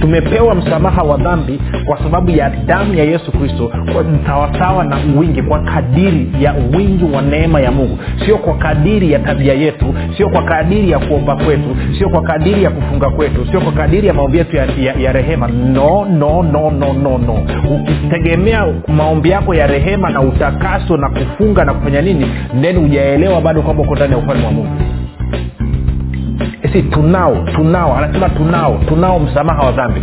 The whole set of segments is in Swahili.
tumepewa msamaha wa dhambi kwa sababu ya damu ya yesu kristo sawasawa na wingi kwa kadiri ya wingi wa neema ya mungu. Sio kwa kadiri ya tabia yetu sio kwa kadiri ya kuomba kwetu sio kwa kadiri ya kufunga kwetu sio kwa kadiri ya maombi yetu ya, ya, ya rehema. No no no no no no. Ukitegemea maombi yako ya rehema na utakaso na kufunga na kufanya nini then hujaelewa bado kwamba uko ndani ya ufalme wa mungu si tunao tunao anasema tunao tunao msamaha wa dhambi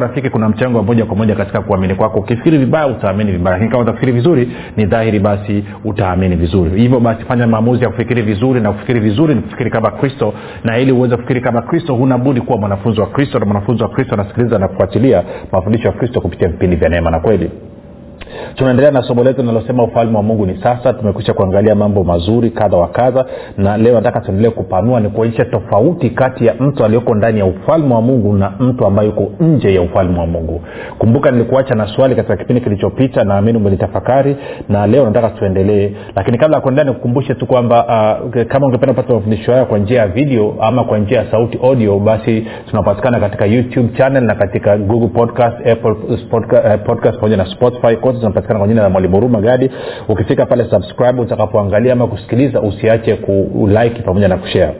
rafiki kuna mchango wa moja kwa moja katika kuamini kwako. Ukifikiri vibaya utaamini vibaya. Lakini kama utafikiri vizuri ni dhahiri basi utaamini vizuri. Hivyo basi fanya maamuzi ya kufikiri vizuri na kufikiri vizuri ni kufikiri kama kristo. Na ili uweze kufikiri kama kristo huna budi kuwa mwanafunzi wa kristo. Na mwanafunzi wa kristo anasikiliza na kufuatilia mafundisho ya kristo kupitia vipindi vya neema na kweli tunaendelea na somo letu linalosema ufalme wa mungu ni sasa. Tumekwisha kuangalia mambo mazuri kadha wa kadha na leo nataka tuendelee kupanua ni kuonyesha tofauti kati ya mtu aliyoko ndani ya ufalme wa mungu na mtu ambaye yuko nje ya ufalme wa mungu. Kumbuka nilikuacha na swali katika kipindi kilichopita naamini umelitafakari na leo nataka tuendelee. Lakini kabla ya kuendelea nikukumbushe tu kwamba uh, kama ungependa kupata mafundisho haya kwa njia ya video ama kwa njia ya sauti audio basi tunapatikana katika youtube channel na katika google podcast apple podcast, uh, podcast pamoja na spotify. Kote zinapatikana kwa jina la mwalimu huruma gadi. Ukifika pale subscribe utakapoangalia ama kusikiliza usiache kulike pamoja na kushare.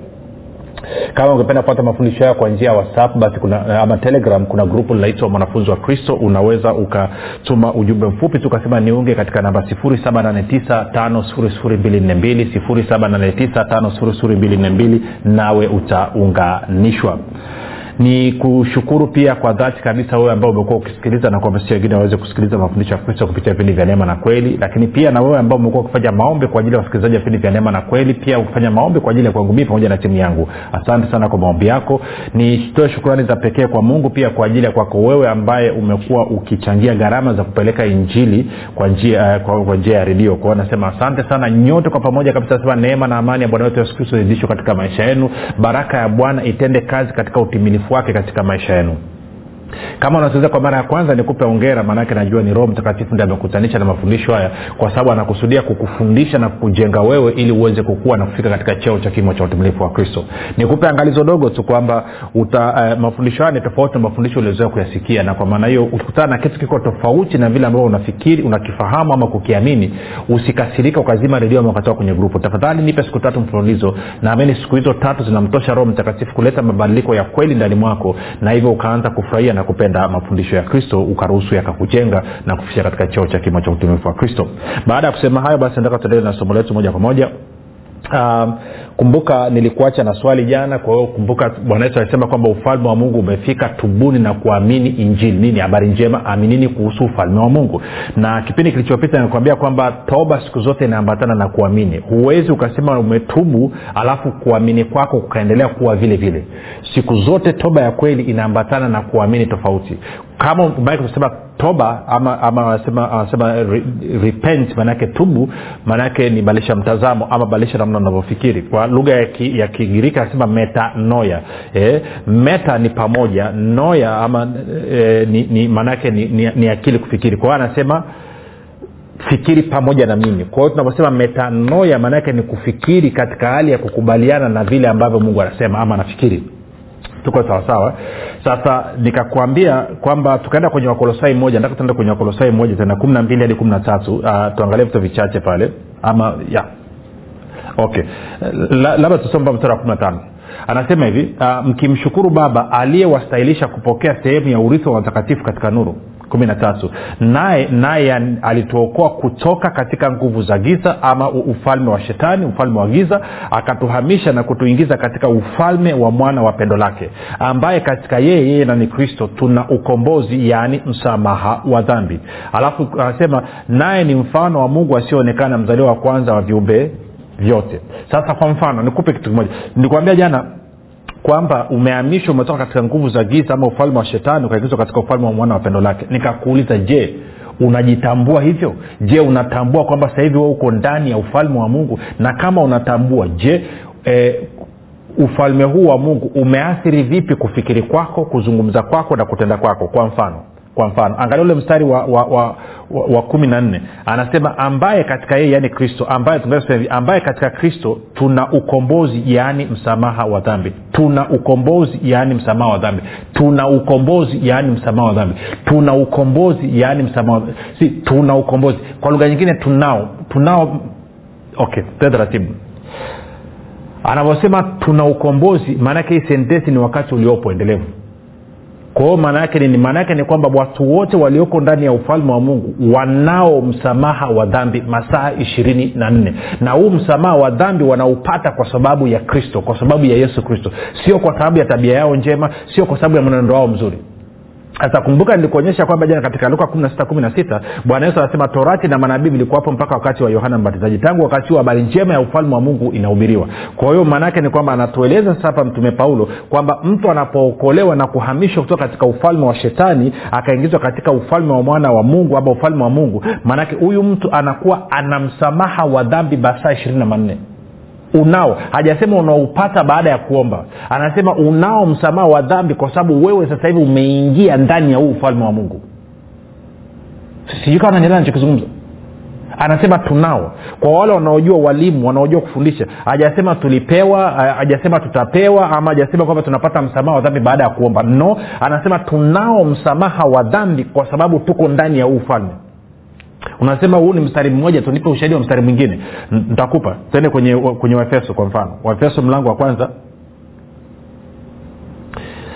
Kama ungependa kupata mafundisho hayo kwa njia ya whatsapp basi kuna ama telegram kuna grupu linaitwa mwanafunzi wa kristo. Unaweza ukatuma ujumbe mfupi tu ukasema niunge katika namba 7895242 nawe utaunganishwa ni kushukuru pia kwa dhati kabisa wewe ambao umekuwa ukisikiliza na kuhamasisha wengine waweze kusikiliza mafundisho ya kristo kupitia vipindi vya neema na kweli. Lakini pia na wewe ambao umekuwa ukifanya maombi kwa ajili ya wasikilizaji wa vipindi vya neema na kweli pia ukifanya maombi kwa ajili ya kwangu mii pamoja na timu yangu. Asante sana kwa maombi yako. Nitoe shukurani za pekee kwa mungu pia kwa ajili ya kwako wewe ambaye umekuwa ukichangia gharama za kupeleka injili kwa njia uh, ya redio. Kwao nasema asante sana nyote kwa pamoja kabisa nasema neema na amani ya bwana wetu yesu kristo zidishwe katika maisha yenu. Baraka ya bwana itende kazi katika utimilifu wake katika maisha yenu kama unasikiliza kwa mara ya kwanza nikupe ongera maanake najua ni roho mtakatifu ndi amekutanisha na mafundisho haya kwa sababu anakusudia kukufundisha na kukujenga wewe ili uweze kukua na kufika katika cheo cha kimo cha utumilifu wa kristo. Nikupe angalizo dogo tu kwamba uh, mafundisho haya ni tofauti na mafundisho uliozoea kuyasikia na kwa maana hiyo ukikutana na kitu kiko tofauti na vile ambavyo unafikiri unakifahamu ama kukiamini. Usikasirika ukazima redio ama kwenye grupu. Tafadhali nipe siku tatu mfululizo. Naamini siku hizo tatu zinamtosha roho mtakatifu kuleta mabadiliko ya kweli ndani mwako na hivyo ukaanza kufurahia na kupenda mafundisho ya kristo ukaruhusu yakakujenga na kufikisha katika cheo cha kimo cha utumifu wa kristo. Baada ya kusema hayo basi nataka tuendelee na somo letu moja kwa moja. Um, kumbuka nilikuacha na swali jana kwa hiyo kumbuka bwana yesu alisema kwamba ufalme wa mungu umefika tubuni na kuamini injili. Nini? Habari njema. Aminini kuhusu ufalme wa mungu. Na kipindi kilichopita nikuambia kwamba toba siku zote inaambatana na kuamini. Huwezi ukasema umetubu alafu kuamini kwako kukaendelea kuwa vile vile. Siku zote toba ya kweli inaambatana na kuamini tofauti. Kama kusema toba ama anasema anasema re, repent maanaake tubu maanaake ni badilisha mtazamo ama badilisha namna unavyofikiri. Kwa lugha ya, ki, ya kigiriki anasema metanoya eh, meta ni pamoja noya ama eh, maanaake ni, ni, ni akili kufikiri. Kwa hiyo anasema fikiri pamoja na mimi. Kwa hiyo tunaposema metanoya maanaake ni kufikiri katika hali ya kukubaliana na vile ambavyo mungu anasema ama anafikiri. Tuko sawasawa sasa nikakwambia kwamba tukaenda kwenye wakolosai moja nataka tuende kwenye wakolosai moja tena kumi na mbili hadi kumi na tatu. Uh, tuangalie vitu vichache pale. Ama ya okay. Labda tusome mstari wa kumi na tano. Anasema hivi uh, mkimshukuru baba aliyewastahilisha kupokea sehemu ya urithi wa watakatifu katika nuru. kumi na tatu. Naye naye alituokoa kutoka katika nguvu za giza ama ufalme wa shetani ufalme wa giza akatuhamisha na kutuingiza katika ufalme wa mwana wa pendo lake ambaye katika yeye yeye nani kristo tuna ukombozi yaani msamaha wa dhambi. Alafu anasema naye ni mfano wa mungu asiyoonekana mzaliwa wa kwanza wa viumbe vyote. Sasa kwa mfano nikupe kitu kimoja. Nikuambia jana kwamba umehamishwa umetoka katika nguvu za giza ama ufalme wa shetani ukaingizwa katika ufalme wa mwana wa pendo lake. Nikakuuliza je unajitambua hivyo? Je unatambua kwamba sasa hivi we uko ndani ya ufalme wa mungu? Na kama unatambua je e, ufalme huu wa mungu umeathiri vipi kufikiri kwako kuzungumza kwako na kutenda kwako? Kwa mfano kwa mfano. Angalia ule mstari wa, wa, wa, wa, wa kumi na nne. Anasema ambaye katika yeye yaani kristo ambaye hivi ambaye katika kristo tuna ukombozi yaani msamaha wa dhambi. Tuna ukombozi yaani msamaha wa dhambi. Tuna ukombozi yaani msamaha wa dhambi. Tuna ukombozi yaani msamaha si tuna ukombozi. Kwa lugha nyingine tunao. Tunao okay taratibu. Anavyosema tuna ukombozi maanake hii sentensi ni wakati uliopo endelevu kwa hiyo yake nini? Maana ni kwamba watu wote walioko ndani ya ufalme wa mungu wanao msamaha wa dhambi masaa ishirini na nne. Na huu msamaha wa dhambi wanaupata kwa sababu ya kristo kwa sababu ya yesu kristo. Sio kwa sababu ya tabia yao njema sio kwa sababu ya mwenendo wao mzuri sasa kumbuka nilikuonyesha kwamba jana katika luka 16 bwana yesu anasema torati na manabii vilikuwapo mpaka wakati wa yohana mbatizaji. Tangu wakati huo habari njema ya ufalme wa mungu inahubiriwa. Kwa hiyo maanaake ni kwamba anatueleza sasa hapa mtume paulo kwamba mtu anapookolewa na kuhamishwa kutoka katika ufalme wa shetani akaingizwa katika ufalme wa mwana wa mungu ama ufalme wa mungu maanake huyu mtu anakuwa ana msamaha wa dhambi masaa ishirini na manne unao. Hajasema unaupata baada ya kuomba. Anasema unao msamaha wa dhambi kwa sababu wewe sasa hivi umeingia ndani ya huu ufalme wa mungu. Sijui kama nanyelea nachokizungumza anasema tunao. Kwa wale wanaojua walimu wanaojua kufundisha hajasema tulipewa hajasema tutapewa ama hajasema kwamba tunapata msamaha wa dhambi baada ya kuomba. No. Anasema tunao msamaha wa dhambi kwa sababu tuko ndani ya huu ufalme unasema huu ni mstari mmoja tunipe ushahidi wa mstari mwingine. Ntakupa tende kwenye kwenye waefeso kwa mfano. Waefeso mlango wa kwanza.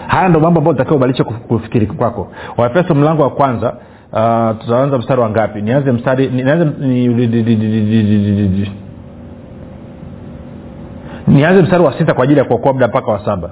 Haya ndo mambo ambayo takiwa ubadilishe kufikiri kwako. Waefeso mlango wa kwanza uh, tutaanza mstari wa ngapi? Nianze mstari nianze nianze mstari wa sita kwa ajili ya kuokoa muda mpaka wa saba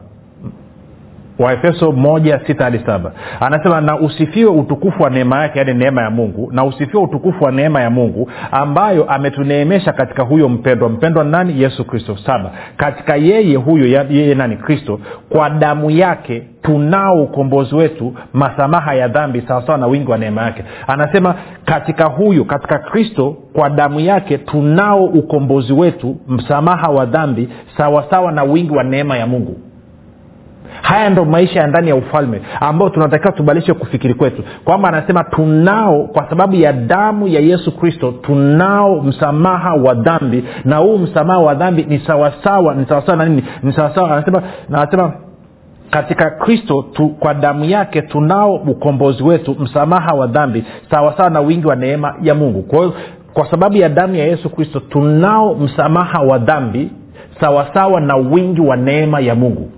waefeso moja sita hadi saba. Anasema na usifiwe utukufu wa neema yake yaani neema ya mungu na usifiwe utukufu wa neema ya mungu ambayo ametuneemesha katika huyo mpendwa. Mpendwa nani? Yesu kristo. Saba. Katika yeye huyo yeye nani? Kristo. Kwa damu yake tunao ukombozi wetu masamaha ya dhambi sawasawa na wingi wa neema yake. Anasema katika huyo katika kristo kwa damu yake tunao ukombozi wetu msamaha wa dhambi sawasawa na wingi wa neema ya mungu haya ndo maisha ya ndani ya ufalme ambao tunatakiwa tubadilishe kufikiri kwetu. Kwamba anasema tunao kwa sababu ya damu ya yesu kristo tunao msamaha wa dhambi. Na huu msamaha wa dhambi ni sawasawa ni sawasawa na nini? Ni sawasawa anasema anasema katika kristo tu, kwa damu yake tunao ukombozi wetu msamaha wa dhambi sawasawa na wingi wa neema ya mungu. Kwa hiyo kwa sababu ya damu ya yesu kristo tunao msamaha wa dhambi sawasawa na wingi wa neema ya mungu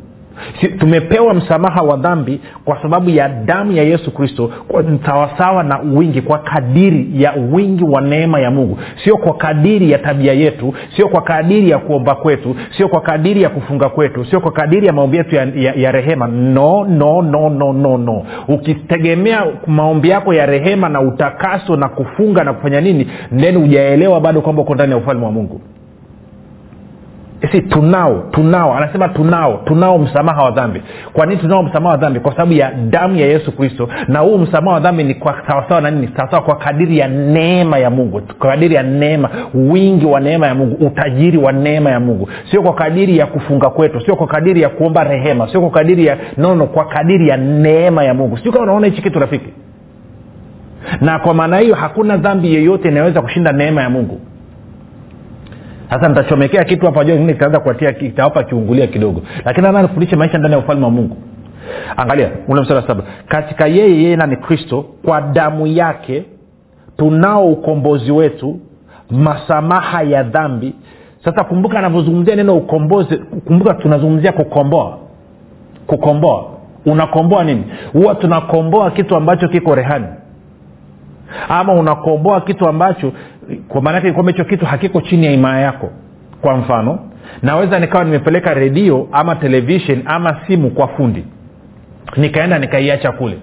si, tumepewa msamaha wa dhambi kwa sababu ya damu ya yesu kristo sawasawa na wingi kwa kadiri ya wingi wa neema ya mungu. Sio kwa kadiri ya tabia yetu sio kwa kadiri ya kuomba kwetu sio kwa kadiri ya kufunga kwetu sio kwa kadiri ya maombi yetu ya, ya, ya rehema. No no no no no no. Ukitegemea maombi yako ya rehema na utakaso na kufunga na kufanya nini then hujaelewa bado kwamba uko ndani ya ufalme wa mungu si tunao tunao anasema tunao tunao msamaha wa dhambi. Kwa nini tunao msamaha wa dhambi? Kwa sababu ya damu ya yesu kristo na huu msamaha wa dhambi ni kwa sawasawa na nini? Sawasawa kwa kadiri ya neema ya mungu. Kwa kadiri ya neema wingi wa neema ya mungu utajiri wa neema ya mungu. Sio kwa kadiri ya kufunga kwetu sio kwa kadiri ya kuomba rehema sio kwa kadiri ya nono kwa kadiri ya neema ya mungu. Sijui kama unaona hichi kitu rafiki. Na kwa maana hiyo hakuna dhambi yeyote inayoweza kushinda neema ya mungu sasa nitachomekea kitu hapa jua kitaanza kuatia kitawapa kiungulia kidogo. Lakini anafundisha maisha ndani ya ufalme wa mungu. Angalia ule msara saba. Katika yeye yeye nani kristo kwa damu yake tunao ukombozi wetu masamaha ya dhambi. Sasa kumbuka anavyozungumzia neno ukombozi kumbuka tunazungumzia kukomboa. Kukomboa. Unakomboa nini? Huwa tunakomboa kitu ambacho kiko rehani ama unakomboa kitu ambacho kwa maanake kwamba hicho kitu hakiko chini ya imaya yako. Kwa mfano naweza nikawa nimepeleka redio ama televishen ama simu kwa fundi. Nikaenda nikaiacha kule.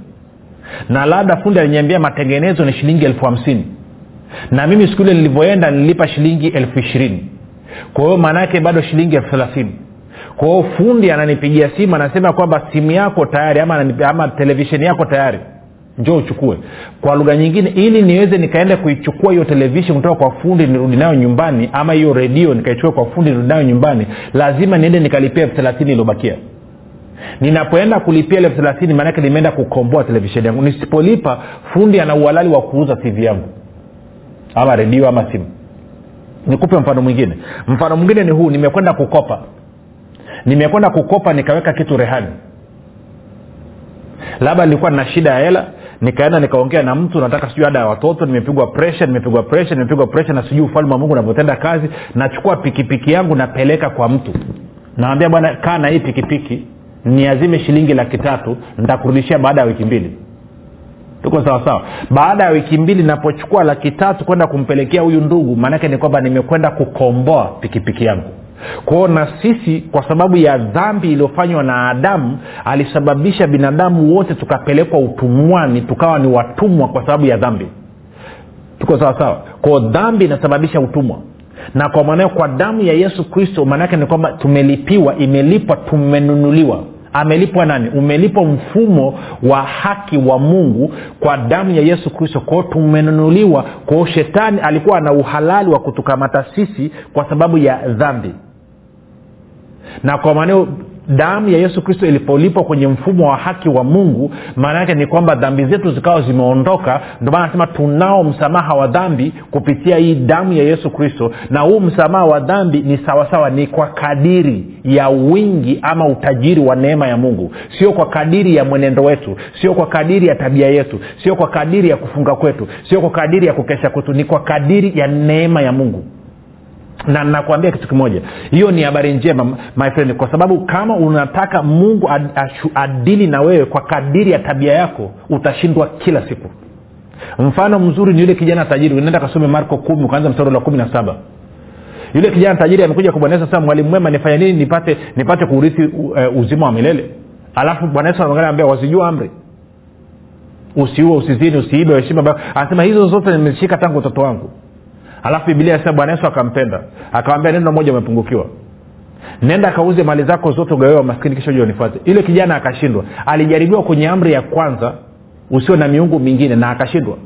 Na labda fundi aliniambia matengenezo ni shilingi elfu hamsini. Na mimi siku ile nilivyoenda nilipa shilingi elfu ishirini. Kwa hiyo maanaake bado shilingi elfu thelathini. Kwa hiyo fundi ananipigia simu anasema kwamba simu yako tayari ama, ama televisheni yako tayari njoo uchukue. Kwa lugha nyingine ili niweze nikaenda kuichukua hiyo televishen kutoka kwa fundi nirudi nayo nyumbani ama hiyo redio nikaichukua kwa fundi nirudi nayo nyumbani lazima niende nikalipia elfu thelathini iliobakia ninapoenda kulipia elfu thelathini maanake nimeenda kukomboa televisheni yangu. Nisipolipa fundi ana uhalali wa kuuza tv yangu. Ama redio ama simu. Nikupe mfano mwingine. Mfano mwingine ni huu nimekwenda kukopa. Nimekwenda kukopa nikaweka kitu rehani. Labda nilikuwa nina shida ya hela nikaenda nikaongea na mtu nataka sijui ada ya watoto nimepigwa presha nimepigwa presha nimepigwa presha na sijui ufalme wa mungu unavyotenda kazi nachukua pikipiki yangu napeleka kwa mtu. Nawambia bwana kaa na hii pikipiki niazime shilingi laki tatu nitakurudishia baada ya wiki mbili. Tuko sawasawa baada ya wiki mbili napochukua laki tatu kwenda kumpelekea huyu ndugu maanake ni kwamba nimekwenda kukomboa pikipiki yangu kwao na sisi kwa sababu ya dhambi iliyofanywa na adamu alisababisha binadamu wote tukapelekwa utumwani tukawa ni watumwa kwa sababu ya dhambi. Tuko sawasawa kwao dhambi inasababisha utumwa. Na kwa maanao kwa damu ya yesu kristo maanaake ni kwamba tumelipiwa imelipwa tumenunuliwa. Amelipwa nani? Umelipwa mfumo wa haki wa mungu kwa damu ya yesu kristo. Kwao tumenunuliwa. Kwao shetani alikuwa ana uhalali wa kutukamata sisi kwa sababu ya dhambi na kwa maneo damu ya yesu kristo ilipolipwa kwenye mfumo wa haki wa mungu maana yake ni kwamba dhambi zetu zikawa zimeondoka. Ndio maana anasema tunao msamaha wa dhambi kupitia hii damu ya yesu kristo. Na huu msamaha wa dhambi ni sawasawa ni kwa kadiri ya wingi ama utajiri wa neema ya mungu. Sio kwa kadiri ya mwenendo wetu. Sio kwa kadiri ya tabia yetu. Sio kwa kadiri ya kufunga kwetu. Sio kwa kadiri ya kukesha kwetu. Ni kwa kadiri ya neema ya mungu na nakwambia kitu kimoja. Hiyo ni habari njema my friend kwa sababu kama unataka mungu adili na wewe kwa kadiri ya tabia yako utashindwa kila siku. Mfano mzuri ni yule kijana tajiri. Unaenda kasome marko kumi ukaanza mstari la kumi na saba. Yule kijana tajiri amekuja kwa mwalimu mwema nifanye nini nipate nipate kuurithi uh, uzima wa milele? Alafu bwana yesu wazijua amri. Usiue usizini usiibe heshima anasema hizo zote nimeshika tangu utoto wangu alafu biblia inasema bwana yesu akampenda. Akawambia neno moja umepungukiwa. Nenda akauze mali zako zote ugawewa maskini kisha uja unifuate. Ile kijana akashindwa. Alijaribiwa kwenye amri ya kwanza usio na miungu mingine na akashindwa.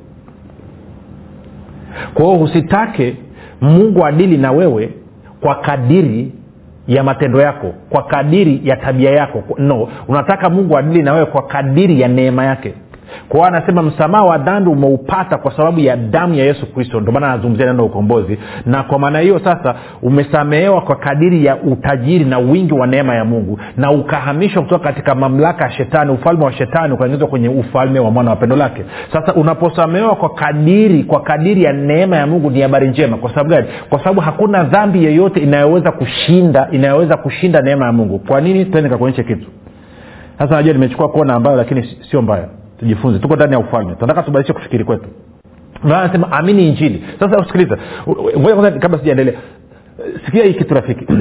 Kwa hiyo usitake mungu adili na wewe kwa kadiri ya matendo yako kwa kadiri ya tabia yako. No unataka mungu adili na wewe kwa kadiri ya neema yake kwao anasema msamaha wa dhambi umeupata kwa sababu ya damu ya yesu kristo. Ndio maana anazungumzia neno ukombozi. Na kwa maana hiyo sasa umesamehewa kwa kadiri ya utajiri na wingi wa neema ya mungu. Na ukahamishwa kutoka katika mamlaka ya shetani ufalme wa shetani ukaingizwa kwenye ufalme wa mwana wa pendo lake. Sasa unaposamehewa kwa kadiri kwa kadiri ya neema ya mungu ni habari njema. Kwa sababu gani? Kwa sababu hakuna dhambi yeyote inayoweza kushinda inayoweza kushinda neema ya mungu. Kwa nini? Tende kakuonyeshe kitu. Sasa najua nimechukua kona ambayo lakini sio mbaya tujifunze. Tuko ndani ya ufalme. Tunataka tubadilishe kufikiri kwetu. Anasema amini injili. Sasa sikiliza. Kabla sijaendelea. Sikia hii kitu rafiki.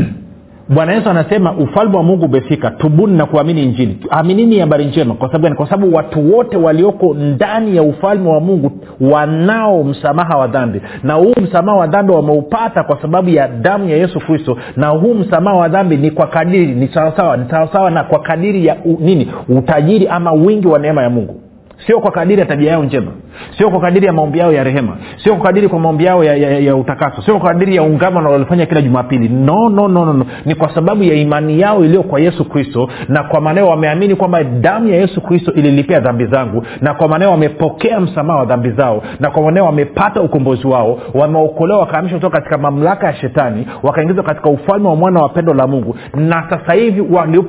Bwana yesu anasema ufalme wa mungu umefika. Tubuni na kuamini injili. Aminini habari njema. Kwa sababu kwa sababu watu wote walioko ndani ya ufalme wa mungu wanao msamaha wa dhambi. Na huu msamaha wa dhambi wameupata kwa sababu ya damu ya yesu kristo. Na huu msamaha wa dhambi ni kwa kadiri ni sawasawa ni sawasawa na kwa kadiri ya u, nini? Utajiri ama wingi wa neema ya mungu sio kwa kadiri ya tabia yao njema. Sio kwa kadiri ya maombi yao ya rehema. Sio kwa kadiri kwa maombi yao ya, ya, ya utakaso. Sio kwa kadiri ya ungama nawalifanya kila jumapili. No, no, no, no, no. Ni kwa sababu ya imani yao iliyo kwa yesu kristo na kwa maneo wameamini kwamba damu ya yesu kristo ililipia dhambi zangu na kwa maneo wamepokea msamaha wa dhambi zao na kwa maneo wamepata ukombozi wao wameokolewa wakahamishwa kutoka katika mamlaka ya shetani wakaingizwa katika ufalme wa mwana wa pendo la mungu. Na sasa hivi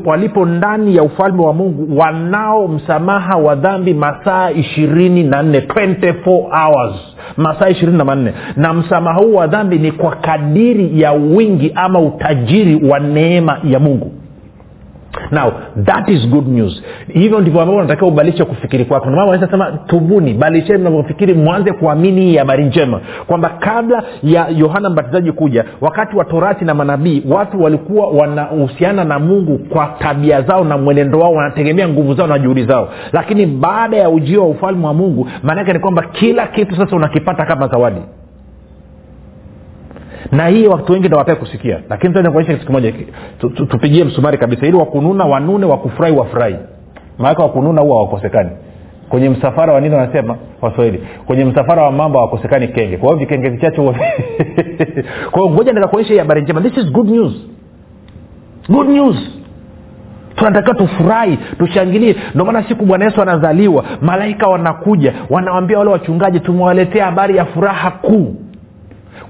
walipo ndani ya ufalme wa mungu wanao msamaha wa dhambi masaa ishirini na nne 24 hours. Masaa ishirini na manne. Na msamaha huu wa dhambi ni kwa kadiri ya wingi ama utajiri wa neema ya mungu now that is good news. Hivyo ndivyo ambavyo unatakiwa ubadilishe kufikiri kwako. Ndomana anaweza sema tubuni badilisheni mnavyofikiri mwanze kuamini hii habari njema. Kwamba kabla ya yohana mbatizaji kuja wakati wa torati na manabii watu walikuwa wanahusiana na mungu kwa tabia zao na mwenendo wao wanategemea nguvu zao na juhudi zao. Lakini baada ya ujio wa ufalme wa mungu maanaake ni kwamba kila kitu sasa unakipata kama zawadi na hii watu wengi ndawapea kusikia. Lakini kuonyesha kitu kimoja. Tu- tu- tupigie msumari kabisa. Ili wakununa wanune wakufurahi wafurahi. Maanake wakununa huwa hawakosekani. Kwenye msafara wa nini wanasema? Waswahili kwenye msafara wa mambo hawakosekani kenge. Kwa hiyo vikenge vichache huwa kwa hiyo ngoja nikakuonyesha hii habari njema. This is good news. Good news. Tunatakiwa tufurahi tushangilie. Ndio maana siku bwana yesu anazaliwa malaika wanakuja wanawambia wale wachungaji tumewaletea habari ya furaha kuu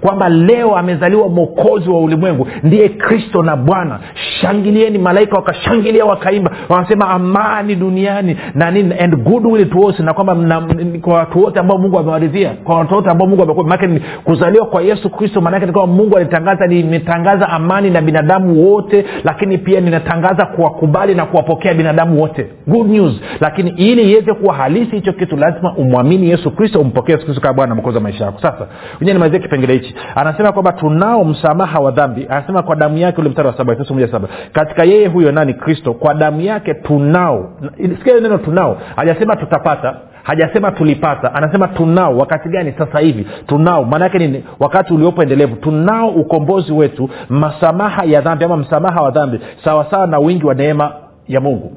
kwamba leo amezaliwa mwokozi wa ulimwengu ndiye kristo na bwana. Shangilieni malaika wakashangilia wakaimba wanasema amani duniani na nini and good will to us na kwamba kwa watu wote ambao mungu amewaridhia kwa watu wote ambao mungu amekuwa maanake kuzaliwa kwa yesu kristo maanake ni kwamba mungu alitangaza nimetangaza amani na binadamu wote lakini pia ninatangaza kuwakubali na kuwapokea binadamu wote. Good news. Lakini ili iweze kuwa halisi hicho kitu lazima umwamini yesu kristo umpokee yesu kristo kaa bwana na wa maisha yako. Sasa enye nimalizie kipengele hichi anasema kwamba tunao msamaha wa dhambi. Anasema kwa damu yake ule mstari wa saba katika yeye huyo nani? Kristo. Kwa damu yake tunao. Sikia neno tunao. Hajasema tutapata hajasema tulipata. Anasema tunao. Wakati gani? Sasa hivi. Tunao. Maana yake nini? Wakati uliopo endelevu. Tunao ukombozi wetu. Masamaha ya dhambi ama msamaha wa dhambi sawasawa na wingi wa neema ya mungu.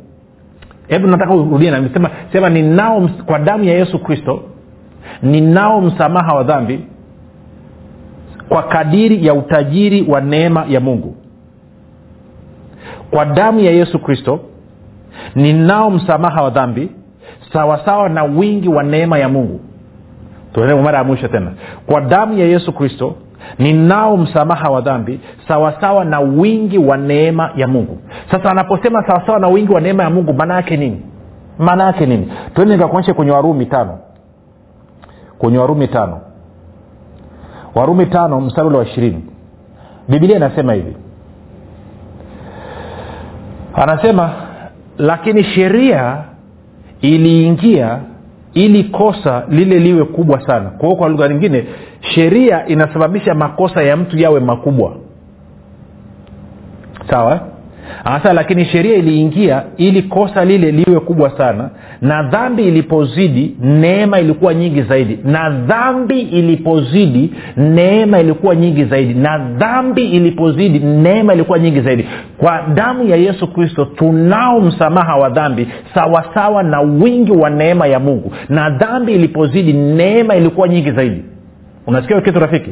Hebu nataka urudie na sema sema ninao kwa damu ya yesu kristo ninao msamaha wa dhambi kwa kadiri ya utajiri wa neema ya mungu. Kwa damu ya yesu kristo ninao msamaha wa dhambi sawasawa na wingi wa neema ya mungu. Tuendelee kwa mara ya mwisho tena. Kwa damu ya yesu kristo ninao msamaha wa dhambi sawasawa na wingi wa neema ya mungu. Sasa anaposema sawasawa na wingi wa neema ya mungu maana yake nini? Maana yake nini? Tuende nikakuonyeshe kwenye warumi tano. Kwenye warumi tano warumi tano mstari wa ishirini. Bibilia inasema hivi. Anasema lakini sheria iliingia ili kosa lile liwe kubwa sana. Kwa hiyo kwa lugha nyingine sheria inasababisha makosa ya mtu yawe makubwa. Sawa anasema lakini sheria iliingia ili kosa lile liwe kubwa sana. Na dhambi ilipozidi neema ilikuwa nyingi zaidi. Na dhambi ilipozidi neema ilikuwa nyingi zaidi. Na dhambi ilipozidi neema ilikuwa nyingi zaidi. Kwa damu ya yesu kristo tunao msamaha wa dhambi sawasawa na wingi wa neema ya mungu. Na dhambi ilipozidi neema ilikuwa nyingi zaidi. Unasikia kitu rafiki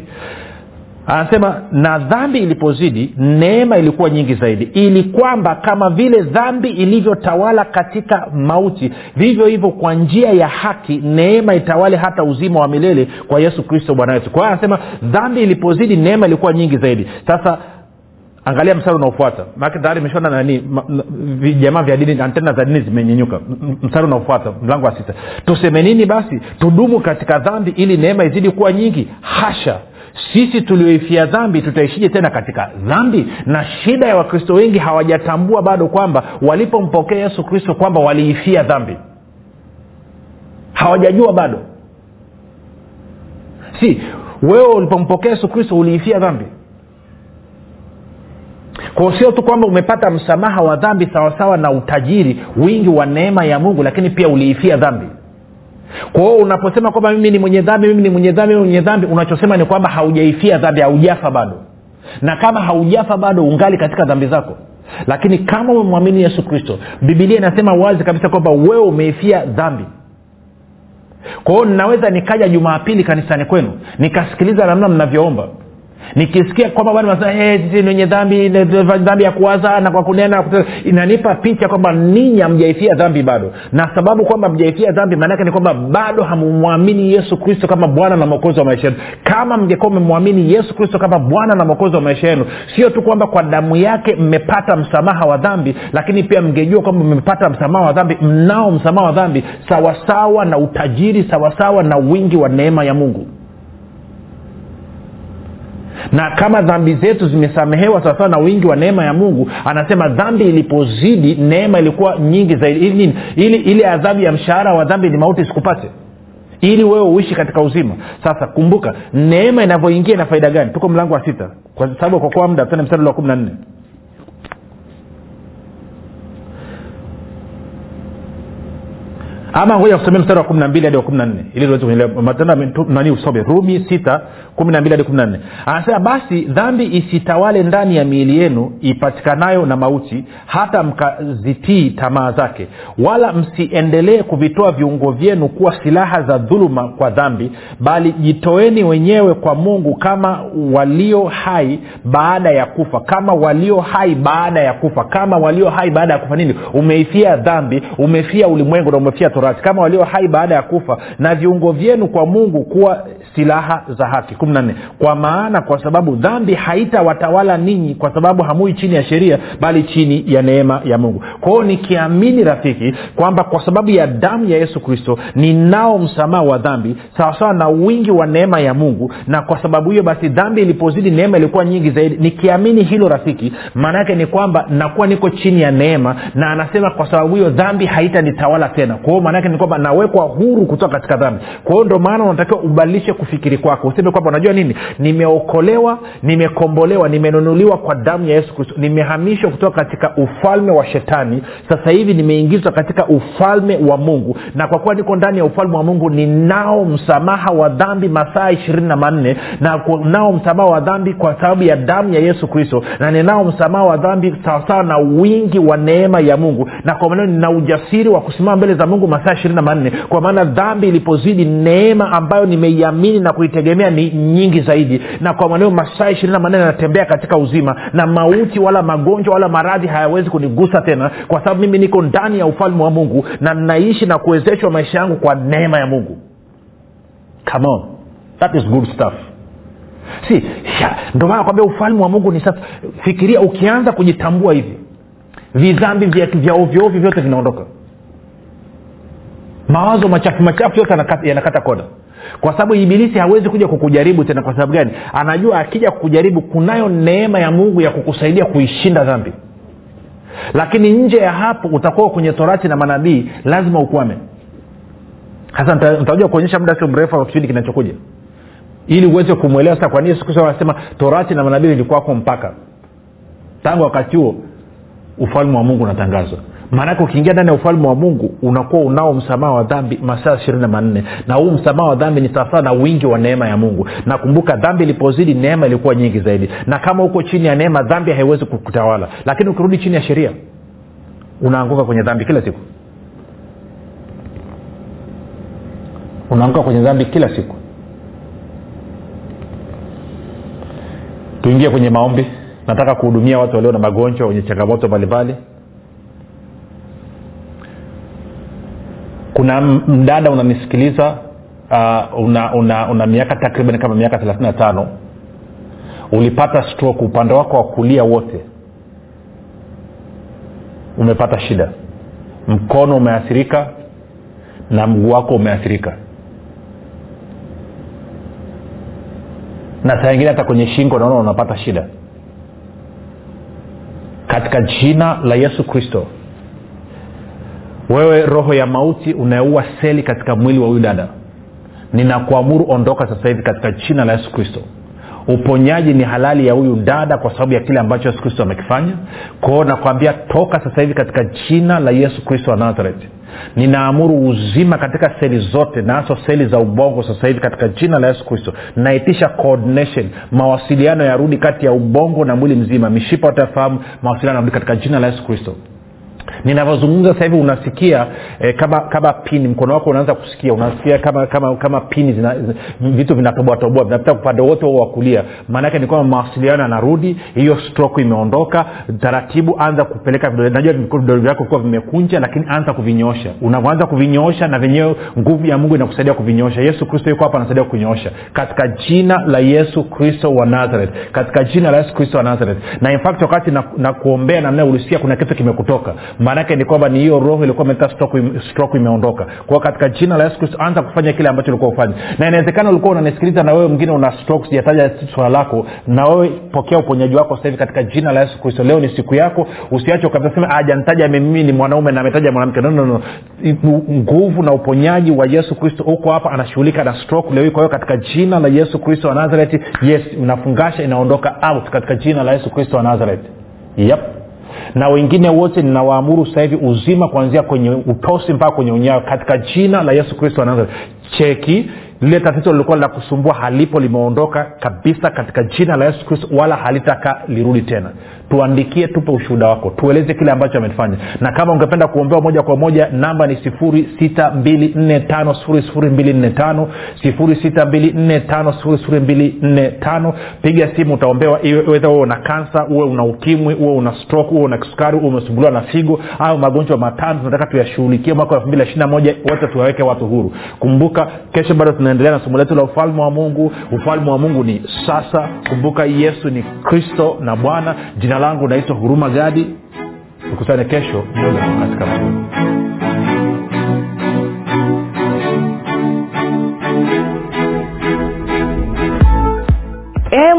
anasema na dhambi ilipozidi neema ilikuwa nyingi zaidi. Ili kwamba kama vile dhambi ilivyotawala katika mauti vivyo hivyo kwa njia ya haki neema itawale hata uzima wa milele kwa yesu kristo bwana wetu. Kwa hiyo anasema dhambi ilipozidi neema ilikuwa nyingi zaidi. Sasa angalia mstari unaofuata. Maake tayari imeshona nani ma- vijamaa vya dini antena za dini zimenyenyuka mstari unaofuata mlango wa sita. Tuseme nini basi? Tudumu katika dhambi ili neema izidi kuwa nyingi? Hasha sisi tulioifia dhambi tutaishije tena katika dhambi? Na shida ya wakristo wengi hawajatambua bado kwamba walipompokea yesu kristo kwamba waliifia dhambi. Hawajajua bado. Si wewe ulipompokea yesu kristo uliifia dhambi? Kwao sio tu kwamba umepata msamaha wa dhambi sawasawa na utajiri wingi wa neema ya mungu lakini pia uliifia dhambi kwa hiyo unaposema kwamba mimi ni mwenye dhambi mimi ni mwenye dhambi mwenye dhambi unachosema ni kwamba haujaifia dhambi haujafa bado. Na kama haujafa bado ungali katika dhambi zako. Lakini kama umemwamini yesu kristo bibilia inasema wazi kabisa kwamba wewe umeifia dhambi. Kwa hiyo ninaweza nikaja jumapili kanisani kwenu nikasikiliza namna mnavyoomba nikisikia kwamba bwana nasema hey, sisi wenye dhambi dhambi ya kuwaza na kwa kunena inanipa picha kwamba ninyi hamjaifia dhambi bado. Na sababu kwamba mjaifia dhambi maanake ni kwamba bado hamumwamini yesu kristo kama bwana na mwokozi wa maisha yenu. Kama mngekuwa mmemwamini yesu kristo kama bwana na mwokozi wa maisha yenu sio tu kwamba kwa damu yake mmepata msamaha wa dhambi lakini pia mngejua kwamba mmepata msamaha wa dhambi mnao msamaha wa dhambi sawasawa na utajiri sawasawa na wingi wa neema ya mungu na kama dhambi zetu zimesamehewa sawasawa na wingi wa neema ya mungu anasema dhambi ilipozidi neema ilikuwa nyingi zaidi. Ili nini? Ili ili adhabu ya mshahara wa dhambi ni mauti isikupate. Ili wewe uishi katika uzima. Sasa kumbuka neema inavyoingia ina faida gani? Tuko mlango wa sita. Kwa sababu kwa kuwa muda tena mstari wa kumi na nne ama ngoja kusomea mstari wa kumi na mbili hadi wa kumi na nne ili tuweze kuelewanani usome? Rumi sita kumi na mbili hadi kumi na nne. Anasema basi dhambi isitawale ndani ya miili yenu ipatikanayo na mauti hata mkazitii tamaa zake. Wala msiendelee kuvitoa viungo vyenu kuwa silaha za dhuluma kwa dhambi bali jitoeni wenyewe kwa mungu kama walio hai baada ya kufa kama walio hai baada ya kufa kama walio hai baada ya kufa nini? Umeifia dhambi umefia ulimwengu na umefia torati kama walio hai baada ya kufa na viungo vyenu kwa mungu kuwa silaha za haki. Kumi na kwa maana kwa sababu dhambi haitawatawala ninyi kwa sababu hamui chini ya sheria bali chini ya neema ya mungu. Kwa hiyo nikiamini rafiki kwamba kwa sababu ya damu ya yesu kristo ninao msamaha wa dhambi sawasawa na wingi wa neema ya mungu na kwa sababu hiyo basi dhambi ilipozidi neema ilikuwa nyingi zaidi. Nikiamini hilo rafiki maana yake ni kwamba nakuwa niko chini ya neema na anasema kwa sababu hiyo dhambi haitanitawala tena. Kwa hiyo maana yake ni kwamba nawekwa huru kutoka katika dhambi. Kwa hiyo ndio maana unatakiwa ubadilishe kufikiri kwako. Useme kwamba unajua nini? Nimeokolewa nimekombolewa nimenunuliwa kwa damu ya yesu kristo nimehamishwa kutoka katika ufalme wa shetani sasa hivi nimeingizwa katika ufalme wa mungu. Na kwa kuwa niko ndani ya ufalme wa mungu ninao msamaha wa dhambi masaa ishirini na manne na nao msamaha wa dhambi kwa sababu ya damu ya yesu kristo na ninao msamaha wa dhambi sawasawa na wingi wa neema ya mungu. Na kwa maneno nina ujasiri wa kusimama mbele za mungu masaa ishirini na manne. Kwa maana dhambi ilipozidi neema ambayo nimeiamini na kuitegemea ni nyingi zaidi. Na kwa maneno masaa ishirini na manne natembea katika uzima na mauti wala magonjwa wala maradhi hayawezi kunigusa tena kwa sababu mimi niko ndani ya ufalme wa mungu na naishi na kuwezeshwa maisha yangu kwa neema ya mungu. Come on. That is good stuff. Si ndo maana kwambia ufalme wa mungu ni sasa fikiria ukianza kujitambua hivi vidhambi vya, vya ovyoovyo vyote vinaondoka mawazo machafu machafu yote yanakata, koda kwa sababu ibilisi hawezi kuja kukujaribu tena kwa sababu gani? Anajua akija kukujaribu kunayo neema ya mungu ya kukusaidia kuishinda dhambi. Lakini nje ya hapo utakuwa kwenye torati na manabii lazima ukwame sasa nitakuja kuonyesha muda sio mrefu wa kipindi kinachokuja. Ili uweze kumwelewa sasa kwa nini siku kristo anasema torati na manabii ilikuwako mpaka? Tangu wakati huo ufalme wa mungu unatangazwa maanake ukiingia ndani ya ufalme wa mungu unakuwa unao msamaha wa dhambi masaa ishirini na manne. Na huu msamaha wa dhambi ni sawasawa na wingi wa neema ya mungu. Nakumbuka dhambi ilipozidi neema ilikuwa nyingi zaidi. Na kama uko chini ya neema dhambi haiwezi kutawala lakini ukirudi chini ya sheria unaanguka kwenye dhambi kila siku. Unaanguka kwenye dhambi kila siku. Tuingie kwenye maombi. Nataka kuhudumia watu walio na magonjwa wenye changamoto mbalimbali kuna mdada unanisikiliza uh, una, una, una miaka takriban kama miaka thelathini na tano. Ulipata stroke upande wako wa kulia wote. Umepata shida. Mkono umeathirika na mguu wako umeathirika. Na saa ingine hata kwenye shingo naona unapata shida. Katika jina la yesu kristo wewe roho ya mauti unayeua seli katika mwili wa huyu dada. Ninakuamuru ondoka sasa hivi katika jina la yesu kristo. Uponyaji ni halali ya huyu dada kwa sababu ya kile ambacho yesu kristo amekifanya. Kwao nakwambia toka sasa hivi katika jina la yesu kristo wa nazareti ninaamuru uzima katika seli zote na haso seli za ubongo sasa hivi katika jina la yesu kristo. Naitisha coordination mawasiliano yarudi kati ya ubongo na mwili mzima. Mishipa watafahamu mawasiliano yarudi katika jina la yesu kristo ninavyozungumza sasa hivi unasikia eh, kama kama pini mkono wako unaanza kusikia unasikia kama kama kama pini zina, vitu vinatoboatoboa vinapita upande wote huo wa kulia. Maanaake ni kwamba mawasiliano yanarudi hiyo stroke imeondoka taratibu anza kupeleka vidole najua vidole vyako vikuwa vimekunja lakini anza kuvinyoosha. Unavyoanza kuvinyoosha na vyenyewe nguvu ya mungu inakusaidia kuvinyoosha. Yesu kristo yuko hapa anasaidia kuvinyoosha. Katika jina la yesu kristo wa nazareth. Katika jina la yesu kristo wa nazareth. Na in wakati na, na kuombea namna ulisikia kuna kitu kimekutoka maanake ni kwamba ni hiyo roho ilikuwa imeleta stroke, stroke imeondoka. Kwao katika jina la yesu kristo anza kufanya kile ambacho ulikuwa ufanye na inawezekana ulikuwa unanisikiliza na wewe mwingine una stroke sijataja swala lako na wewe pokea uponyaji wako sasa hivi katika jina la yesu kristo. Leo ni siku yako usiache ukasema ajantaja mimi ni mwanaume na ametaja mwanamke. No, no, no. nguvu na uponyaji wa yesu kristo huko hapa anashughulika na stroke leo kwa hiyo katika jina la yesu kristo wa nazareti yes unafungasha inaondoka out katika jina la yesu kristo wa nazareti yep na wengine wote ninawaamuru sasa hivi uzima kuanzia kwenye utosi mpaka kwenye unyayo. Katika jina la yesu kristo wa nazareti cheki lile tatizo lilikuwa la kusumbua halipo limeondoka kabisa katika jina la yesu kristo wala halitaka lirudi tena. Tuandikie tupe ushuhuda wako tueleze kile ambacho amefanya. Na kama ungependa kuombewa moja kwa moja namba ni 6245245 6245245 piga simu utaombewa wedha uwe una kansa uwe una ukimwi uwe una stroke uwe una kisukari uwe umesumbuliwa na figo au magonjwa matano tunataka tuyashughulikie mwaka wa 221 wote tuwaweke watu huru. Kumbuka kesho bado tunaendelea na somo letu la ufalme wa mungu. Ufalme wa mungu ni sasa. Kumbuka yesu ni kristo na bwana. Jina langu naitwa huruma gadi. Tukutane kesho. Katika